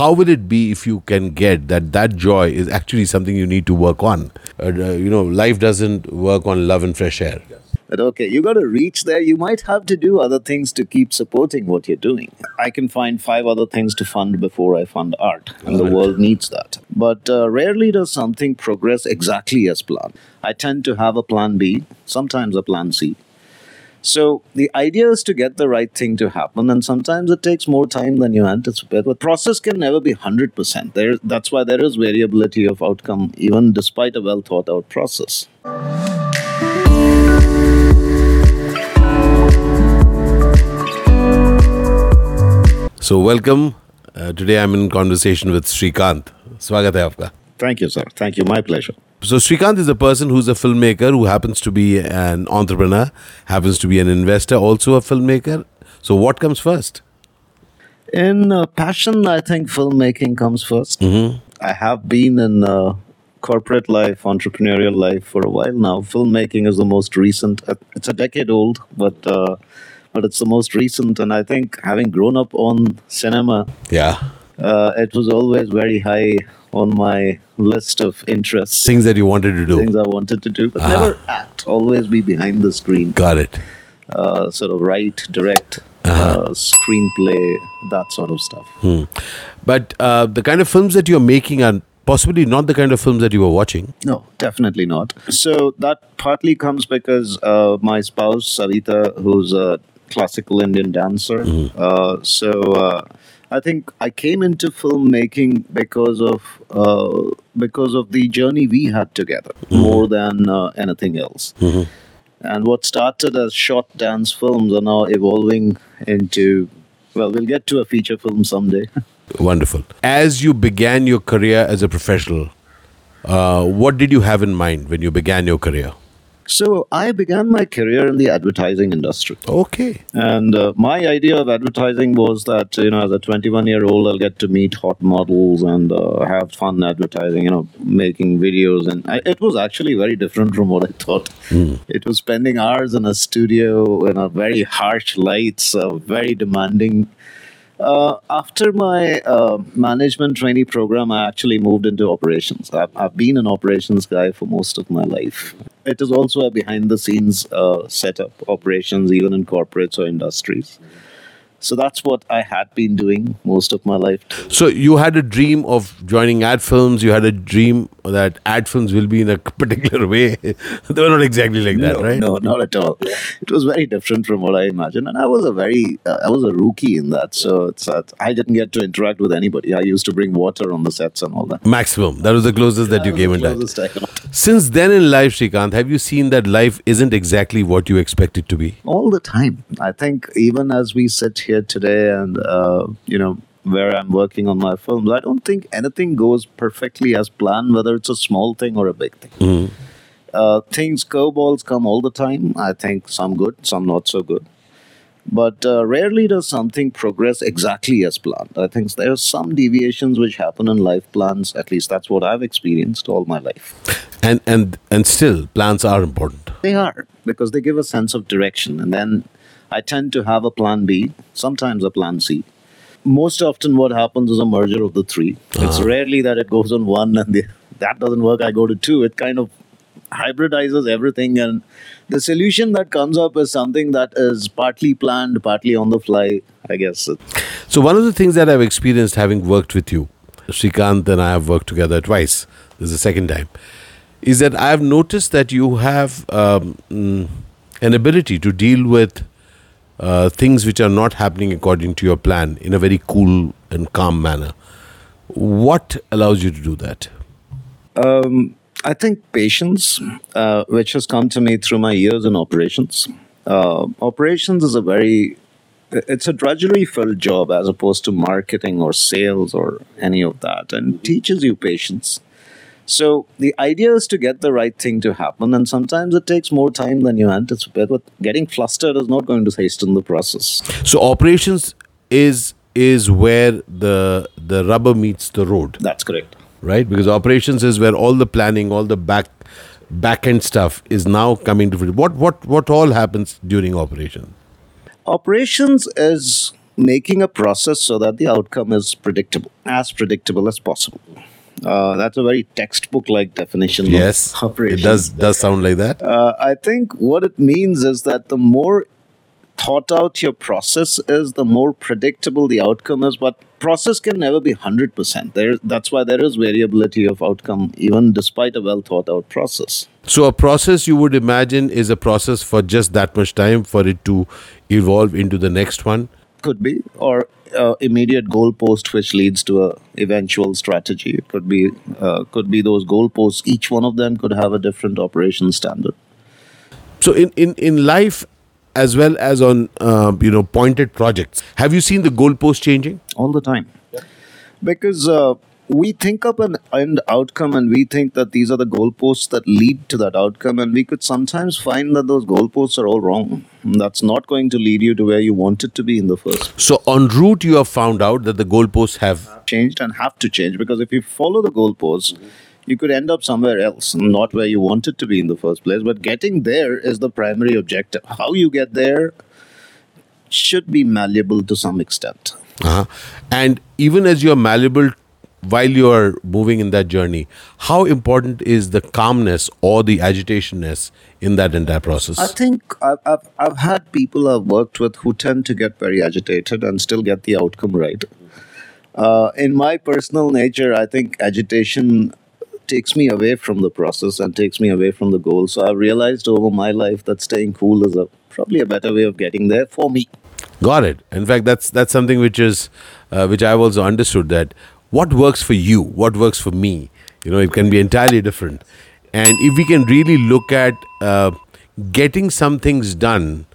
how will it be if you can get that that joy is actually something you need to work on? Uh, uh, you know, life doesn't work on love and fresh air. But okay, you got to reach there. You might have to do other things to keep supporting what you're doing. I can find five other things to fund before I fund art, and the world needs that. But uh, rarely does something progress exactly as planned. I tend to have a plan B, sometimes a plan C. So the idea is to get the right thing to happen, and sometimes it takes more time than you anticipate. But process can never be hundred percent. There, that's why there is variability of outcome, even despite a well thought out process. So welcome. Uh, today I'm in conversation with Srikanth. Swagat hai aapka. Thank you, sir. Thank you. My pleasure. So Srikanth is a person who's a filmmaker who happens to be an entrepreneur, happens to be an investor, also a filmmaker. So what comes first? In uh, passion, I think filmmaking comes 1st I have been in uh, corporate life, entrepreneurial life for a while now. Filmmaking is the most recent. uh, It's a decade old, but uh, but it's the most recent. And I think having grown up on cinema, Yeah. uh, it was always very high on my list of interests. Things that you wanted to do. Things I wanted to do, but never act. Always be behind the screen. Got it. Uh, sort of write, direct, uh, screenplay, that sort of stuff. But uh, the kind of films that you're making are possibly not the kind of films that you were watching. No, definitely not. So that partly comes because uh, my spouse Sarita, who's a classical Indian dancer, uh, so uh, I think I came into filmmaking because of uh, because of the journey we had together, more than uh, anything else. And what started as short dance films are now evolving into well, we'll get to a feature film someday. Wonderful. As you began your career as a professional, uh, what did you have in mind when you began your career? So I began my career in the advertising industry. Okay. And uh, my idea of advertising was that, you know, as a 21 year old, I'll get to meet hot models and uh, have fun advertising, you know, making videos. And I, it was actually very different from what I thought. It was spending hours in a studio in a very harsh lights, uh, very demanding. Uh, after my uh, management trainee program, I actually moved into operations. I've, I've been an operations guy for most of my life. It is also a behind the scenes uh, setup, operations, even in corporates or industries. So that's what I had been doing most of my life. So you had a dream of joining ad films. You had a dream that ad films will be in a particular way. they were not exactly like that, no, right? No, not at all. It was very different from what I imagined, and I was a very, uh, I was a rookie in that. So it's, uh, I didn't get to interact with anybody. I used to bring water on the sets and all that. Maximum. That was the closest that you came in touch. Closest I got. Since then in life, Srikanth, have you seen that life isn't exactly what you expect it to be? all the time. I think even as we sit here today and, uh, you know, where I'm working on my films, I don't think anything goes perfectly as planned, whether it's a small thing or a big thing. Uh, things, curveballs come all the time. I think some good, some not so good. But uh, rarely does something progress exactly as planned. I think there are some deviations which happen in life plans. At least that's what I've experienced all my life. And and and still, plans are important. They are because they give a sense of direction. And then I tend to have a plan B, sometimes a plan C. Most often, what happens is a merger of the 3 It's rarely that it goes on one and the, that doesn't work, I go to two. It kind of hybridizes everything. And the solution that comes up is something that is partly planned, partly on the fly, I guess. So one of the things that I've experienced having worked with you, Srikanth and I have worked together twice. This is the second time. Is that I've noticed that you have um, mm, an ability to deal with uh, things which are not happening according to your plan in a very cool and calm manner. What allows you to do that? Um, I think patience, uh, which has come to me through my years in operations. Uh, operations is a very it's a drudgery filled job as opposed to marketing or sales or any of that and teaches you patience so the idea is to get the right thing to happen and sometimes it takes more time than you anticipate but getting flustered is not going to hasten the process So operations is is where the the rubber meets the road. that's correct right? Because operations is where all the planning, all the back back end stuff is now coming to fruition. What what what all happens during operation? operations is making a process so that the outcome is predictable, as predictable as possible. Uh, that's a very textbook-like definition. Yes, of operation. it does does sound like that. Uh, I think what it means is that the more thought out your process is, the more predictable the outcome is. But process can never be hundred percent. There, that's why there is variability of outcome, even despite a well thought out process. So a process you would imagine is a process for just that much time for it to evolve into the next one. Could be, or uh, immediate goalpost which leads to a eventual strategy. It could be, uh, could be those goalposts. Each one of them could have a different operation standard. So in in in life, as well as on uh, you know pointed projects, have you seen the goalpost changing? all the time because uh, we think up an end outcome and we think that these are the goalposts that lead to that outcome and we could sometimes find that those goalposts are all wrong. That's not going to lead you to where you want it to be in the first So en route, you have found out that the goalposts have changed and have to change because if you follow the goalposts you could end up somewhere else not where you wanted to be in the first place. But getting there is the primary objective. How you get there should be malleable to some extent. Uh-huh. And even as you're malleable while you're moving in that journey, how important is the calmness or the agitationness in that entire process? I think I've, I've, I've had people I've worked with who tend to get very agitated and still get the outcome right. Uh, in my personal nature, I think agitation takes me away from the process and takes me away from the goal. So I've realized over my life that staying cool is a, probably a better way of getting there for me. Got it. In fact, that's that's something which is uh, which I've also understood that what works for you, what works for me, you know, it can be entirely different. And if we can really look at uh, getting some things done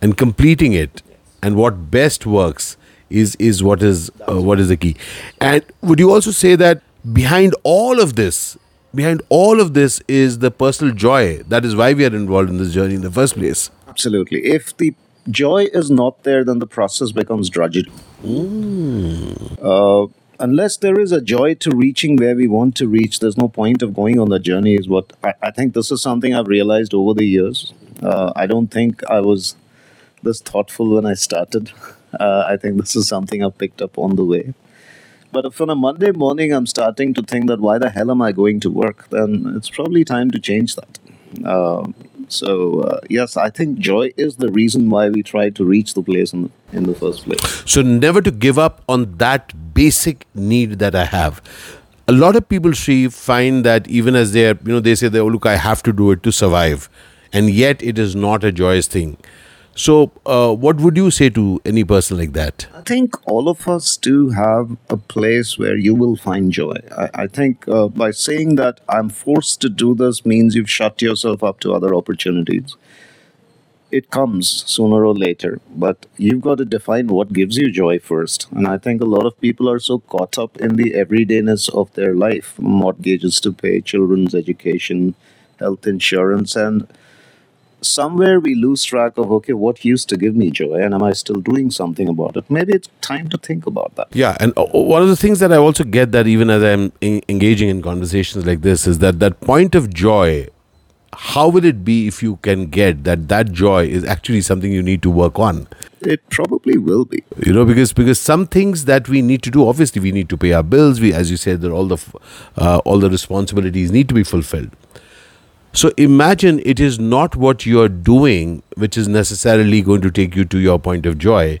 and completing it, and what best works is is what is uh, what is the key. And would you also say that behind all of this, behind all of this is the personal joy. That is why we are involved in this journey in the first place. Absolutely. If the joy is not there, then the process becomes drudgery. Uh, unless there is a joy to reaching where we want to reach, there's no point of going on the journey. Is what I, I think. This is something I've realized over the years. Uh, I don't think I was this thoughtful when I started. Uh, I think this is something I've picked up on the way. But if on a Monday morning I'm starting to think that why the hell am I going to work, then it's probably time to change that. Um, so uh, yes, I think joy is the reason why we try to reach the place in the, in the first place. So never to give up on that basic need that I have. A lot of people, Sri, find that even as they're, you know, they say, oh, look, I have to do it to survive. And yet it is not a joyous thing. So uh, what would you say to any person like that? I think all of us do have a place where you will find joy. I, I think uh, by saying that I'm forced to do this means you've shut yourself up to other opportunities. It comes sooner or later, but you've got to define what gives you joy first. And I think a lot of people are so caught up in the everydayness of their life mortgages to pay, children's education, health insurance, and somewhere we lose track of okay what used to give me joy and am i still doing something about it maybe it's time to think about that Yeah, and uh, one of the things that I also get that even as I'm en- engaging in conversations like this is that that point of joy, how will it be if you can get that that joy is actually something you need to work on? it probably will be. You know because because some things that we need to do obviously we need to pay our bills. We as you said that all the uh, all the responsibilities need to be fulfilled. So imagine it is not what you're doing which is necessarily going to take you to your point of joy.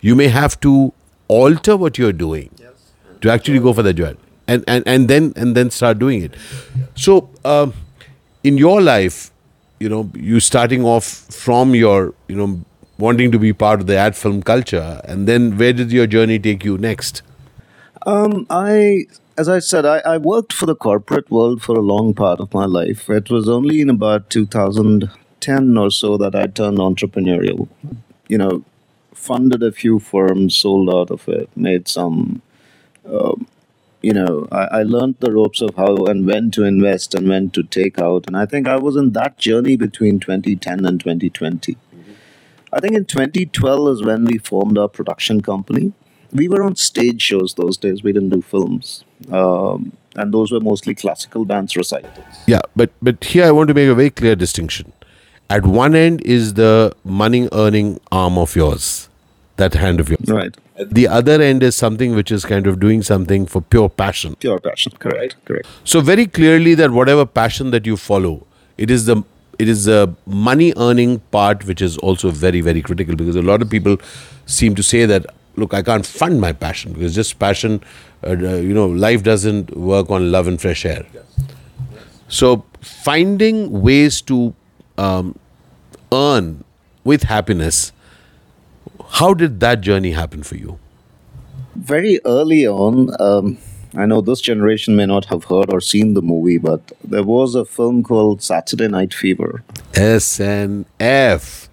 You may have to alter what you're doing to actually go for the joy and and and then and then start doing it. So um, in your life you know you starting off from your you know wanting to be part of the ad film culture and then where did your journey take you next? Um i as i said I, I worked for the corporate world for a long part of my life. It was only in about 2010 or so that i turned entrepreneurial. You know funded a few firms sold out of it made some um, you know, I, I learned the ropes of how and when to invest and when to take out. And I think I was in that journey between 2010 and 2020. I think in 2012 is when we formed our production company. We were on stage shows those days, we didn't do films. Um, and those were mostly classical dance recitals. yeah but but here i want to make a very clear distinction at one end is the money earning arm of yours that hand of yours. Right. The other end is something which is kind of doing something for pure passion. Pure passion. Correct. Correct. So very clearly that whatever passion that you follow, it is the it is the money earning part which is also very very critical because a lot of people seem to say that look I can't fund my passion because just passion, uh, you know, life doesn't work on love and fresh air. Yes. So finding ways to um, earn with happiness. How did that journey happen for you? Very early on, um, I know this generation may not have heard or seen the movie, but there was a film called Saturday Night Fever. SNF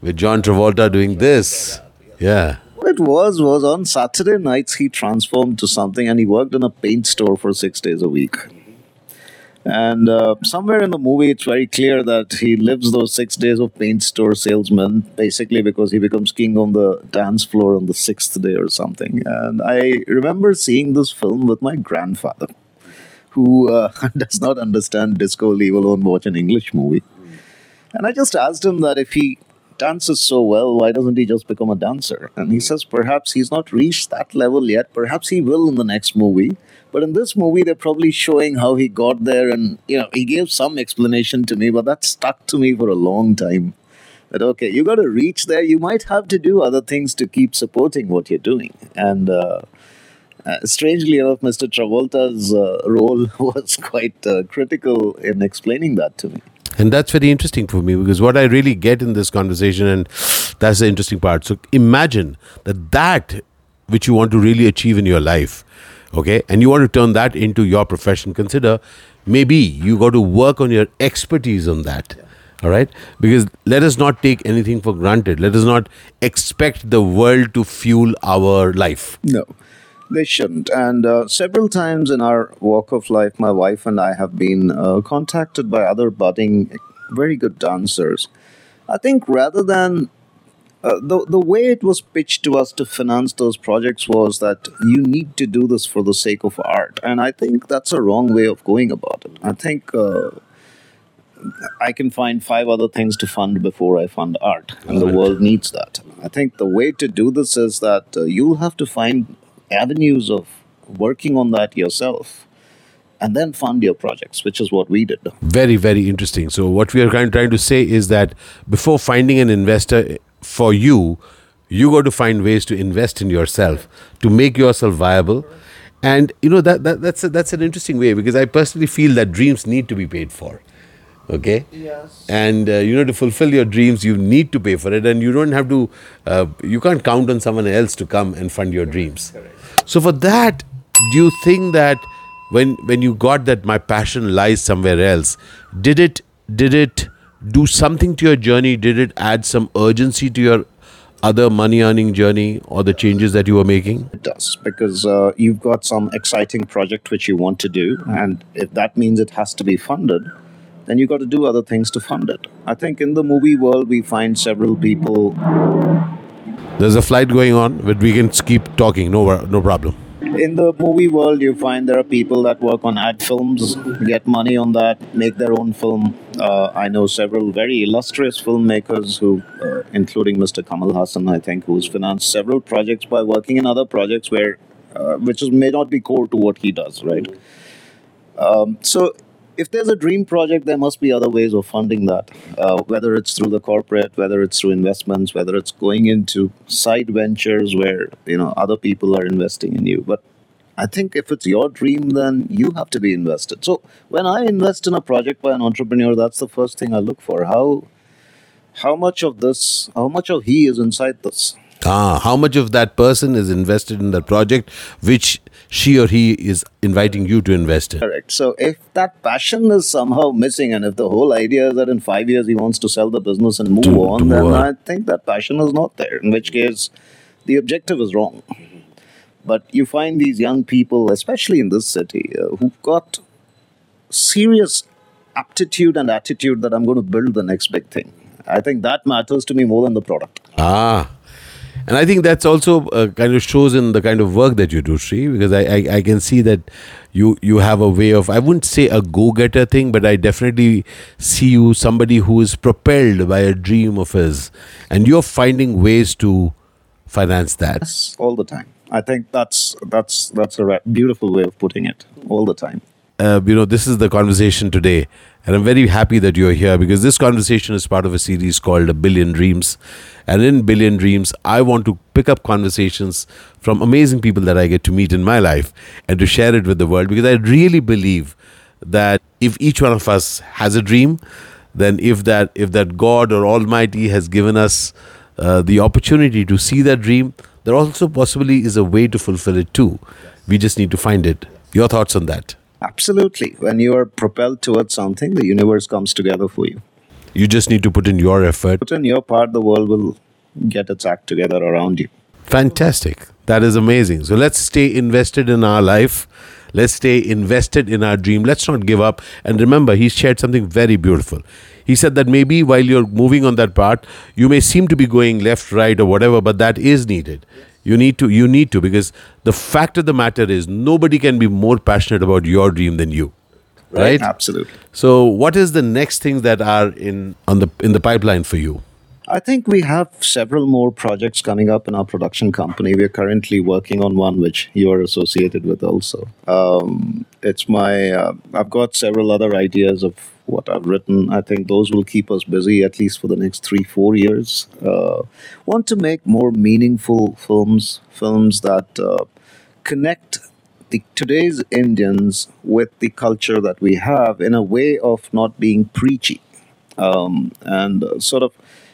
with John Travolta doing this. Yeah. What it was was on Saturday nights he transformed to something and he worked in a paint store for six days a week. And uh, somewhere in the movie, it's very clear that he lives those six days of paint store salesman, basically because he becomes king on the dance floor on the sixth day or something. And I remember seeing this film with my grandfather, who uh, does not understand disco, leave alone watch an English movie. And I just asked him that if he dances so well, why doesn't he just become a dancer? And he says perhaps he's not reached that level yet. Perhaps he will in the next movie. But in this movie, they're probably showing how he got there, and you know, he gave some explanation to me, but that stuck to me for a long time. That okay, you got to reach there. You might have to do other things to keep supporting what you're doing. And uh, uh, strangely enough, Mr. Travolta's uh, role was quite uh, critical in explaining that to me. And that's very interesting for me because what I really get in this conversation, and that's the interesting part. So imagine that that which you want to really achieve in your life okay and you want to turn that into your profession consider maybe you got to work on your expertise on that all right? Because let us not take anything for granted. Let us not expect the world to fuel our life. No they shouldn't and uh, several times in our walk of life my wife and i have been uh, contacted by other budding very good dancers i think rather than uh, the the way it was pitched to us to finance those projects was that you need to do this for the sake of art, and I think that's a wrong way of going about it. I think. Uh, I can find five other things to fund before I fund art, and the world needs that. I think the way to do this is that uh, you'll have to find avenues of working on that yourself and then fund your projects, which is what we did. Very, very interesting. So, what we are trying to say is that before finding an investor, for you, you got to find ways to invest in yourself to make yourself viable. And you know that, that that's a, that's an interesting way because I personally feel that dreams need to be paid for. Okay. Yes. And uh, you know to fulfill your dreams, you need to pay for it, and you don't have to. Uh, you can't count on someone else to come and fund your dreams. Correct. So for that, do you think that when when you got that my passion lies somewhere else, did it did it do something to your journey? Did it add some urgency to your other money earning journey or the changes that you were making? It does because uh, you've got some exciting project which you want to do, and if that means it has to be funded, then you've got to do other things to fund it. I think in the movie world we find several people. There's a flight going on, but we can keep talking. No, no problem in the movie world, you find there are people that work on ad films, get money on that, make their own film. Uh, I know several very illustrious filmmakers who, uh, including Mr. Kamal Haasan, I think, who's financed several projects by working in other projects where, uh, which is, may not be core to what he does, right? Um, so if there's a dream project, there must be other ways of funding that, uh, whether it's through the corporate, whether it's through investments, whether it's going into side ventures where you know other people are investing in you. But I think if it's your dream, then you have to be invested. So when I invest in a project by an entrepreneur, that's the first thing I look for. How how much of this, how much of he is inside this? Ah, how much of that person is invested in that project, which she or he is inviting you to invest in. Correct. So if that passion is somehow missing, and if the whole idea is that in five years he wants to sell the business and move to, on, to then I think that passion is not there. In which case, the objective is wrong. But you find these young people, especially in this city, uh, who've got serious aptitude and attitude that I'm going to build the next big thing. I think that matters to me more than the product. Ah, and I think that's also uh, kind of shows in the kind of work that you do, Sri, because I, I, I can see that you you have a way of I wouldn't say a go getter thing, but I definitely see you somebody who is propelled by a dream of his, and you're finding ways to finance that? All the time. I think that's that's that's a beautiful way of putting it. All the time. Uh, you know, this is the conversation today. And I'm very happy that you're here because this conversation is part of a series called A Billion Dreams. And in Billion Dreams, I want to pick up conversations from amazing people that I get to meet in my life and to share it with the world because I really believe that if each one of us has a dream, then if that if that God or Almighty has given us uh, the opportunity to see that dream, there also possibly is a way to fulfill it too. We just need to find it. Your thoughts on that? Absolutely. When you are propelled towards something, the universe comes together for you. You just need to put in your effort. Put in your part, the world will get its act together around you. Fantastic. That is amazing. So let's stay invested in our life. Let's stay invested in our dream. Let's not give up. And remember, he shared something very beautiful. He said that maybe while you're moving on that path, you may seem to be going left, right, or whatever, but that is needed. You need to, you need to, because the fact of the matter is nobody can be more passionate about your dream than you. Right? Absolutely. So what is the next things that are in on the in the pipeline for you? I think we have several more projects coming up in our production company. We are currently working on one which you are associated with also. Um, it's my, uh, I've got several other ideas of what I've written. I think those will keep us busy at least for the next three, four years. Uh, want to make more meaningful films, films that uh, connect the today's Indians with the culture that we have in a way of not being preachy. Um, and uh, sort of,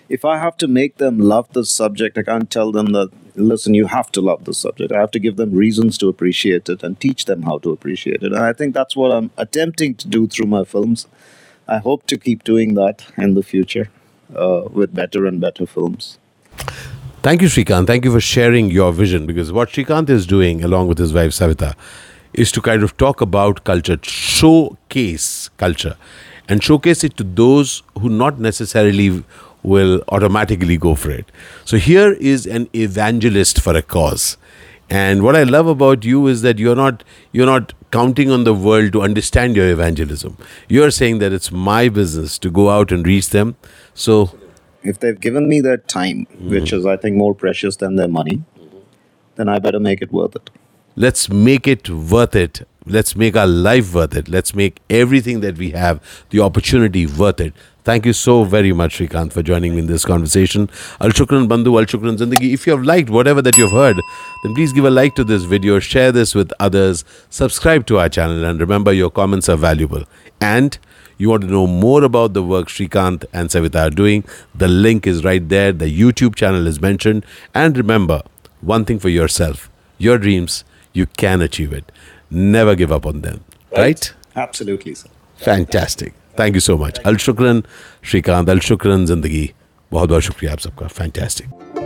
if I have to make them love the subject, I can't tell them that, listen, you have to love the subject. I have to give them reasons to appreciate it and teach them how to appreciate it. And I think that's what I'm attempting to do through my films. I hope to keep doing that in the future uh, with better and better films. Thank you, Srikanth. Thank you for sharing your vision because what Srikanth is doing, along with his wife Savita, is to kind of talk about culture, showcase culture, and showcase it to those who not necessarily will automatically go for it. So here is an evangelist for a cause. And what I love about you is that you're not you're not counting on the world to understand your evangelism. You're saying that it's my business to go out and reach them. So If they've given me their time, mm-hmm. which is, I think, more precious than their money, then I better make it worth it. let's make it worth it. Let's make our life worth it. Let's make everything that we have, the opportunity worth it. Thank you so very much, Srikanth, for joining me in this conversation. Al Shukran Bandhu, Al Shukran Zindagi. If you have liked whatever that you've heard, then please give a like to this video, share this with others, subscribe to our channel, and remember your comments are valuable. And you want to know more about the work Srikanth and Savita are doing, the link is right there. The YouTube channel is mentioned. And remember, one thing for yourself your dreams, you can achieve it. Never give up on them. Right? Absolutely, sir. Fantastic. Thank you so much अलशुक्रन Srikanth अलशुक्रन ज़िंदगी बहुत बहुत शुक्रिया आप सबका। Fantastic